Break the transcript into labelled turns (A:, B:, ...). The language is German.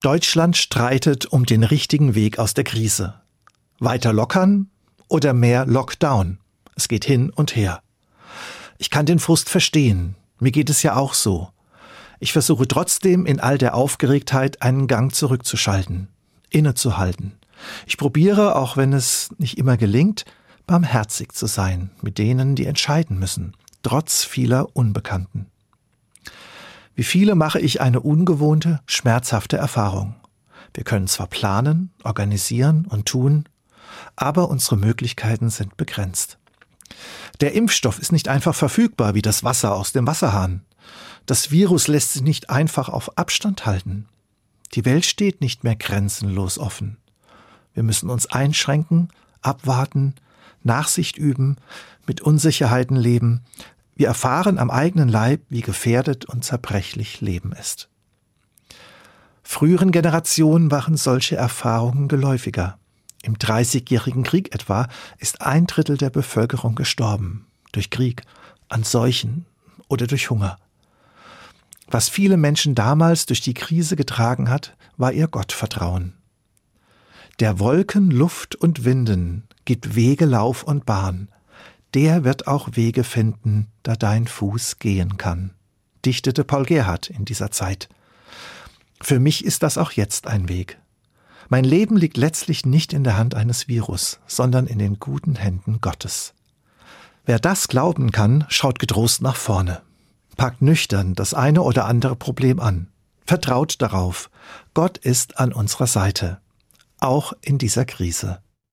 A: Deutschland streitet um den richtigen Weg aus der Krise. Weiter lockern oder mehr Lockdown? Es geht hin und her. Ich kann den Frust verstehen. Mir geht es ja auch so. Ich versuche trotzdem in all der Aufgeregtheit einen Gang zurückzuschalten, innezuhalten. Ich probiere, auch wenn es nicht immer gelingt, barmherzig zu sein mit denen, die entscheiden müssen, trotz vieler Unbekannten. Wie viele mache ich eine ungewohnte, schmerzhafte Erfahrung. Wir können zwar planen, organisieren und tun, aber unsere Möglichkeiten sind begrenzt. Der Impfstoff ist nicht einfach verfügbar wie das Wasser aus dem Wasserhahn. Das Virus lässt sich nicht einfach auf Abstand halten. Die Welt steht nicht mehr grenzenlos offen. Wir müssen uns einschränken, abwarten, Nachsicht üben, mit Unsicherheiten leben, wir erfahren am eigenen Leib, wie gefährdet und zerbrechlich Leben ist. Früheren Generationen waren solche Erfahrungen geläufiger. Im Dreißigjährigen Krieg etwa ist ein Drittel der Bevölkerung gestorben. Durch Krieg, an Seuchen oder durch Hunger. Was viele Menschen damals durch die Krise getragen hat, war ihr Gottvertrauen. Der Wolken, Luft und Winden gibt Wege, Lauf und Bahn der wird auch Wege finden, da dein Fuß gehen kann, dichtete Paul Gerhard in dieser Zeit. Für mich ist das auch jetzt ein Weg. Mein Leben liegt letztlich nicht in der Hand eines Virus, sondern in den guten Händen Gottes. Wer das glauben kann, schaut getrost nach vorne. Packt nüchtern das eine oder andere Problem an. Vertraut darauf, Gott ist an unserer Seite, auch in dieser Krise.